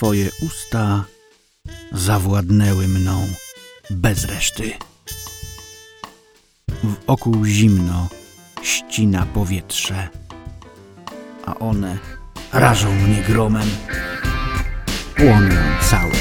Twoje usta zawładnęły mną bez reszty. Wokół zimno ścina powietrze, a one rażą mnie gromem, płoną całe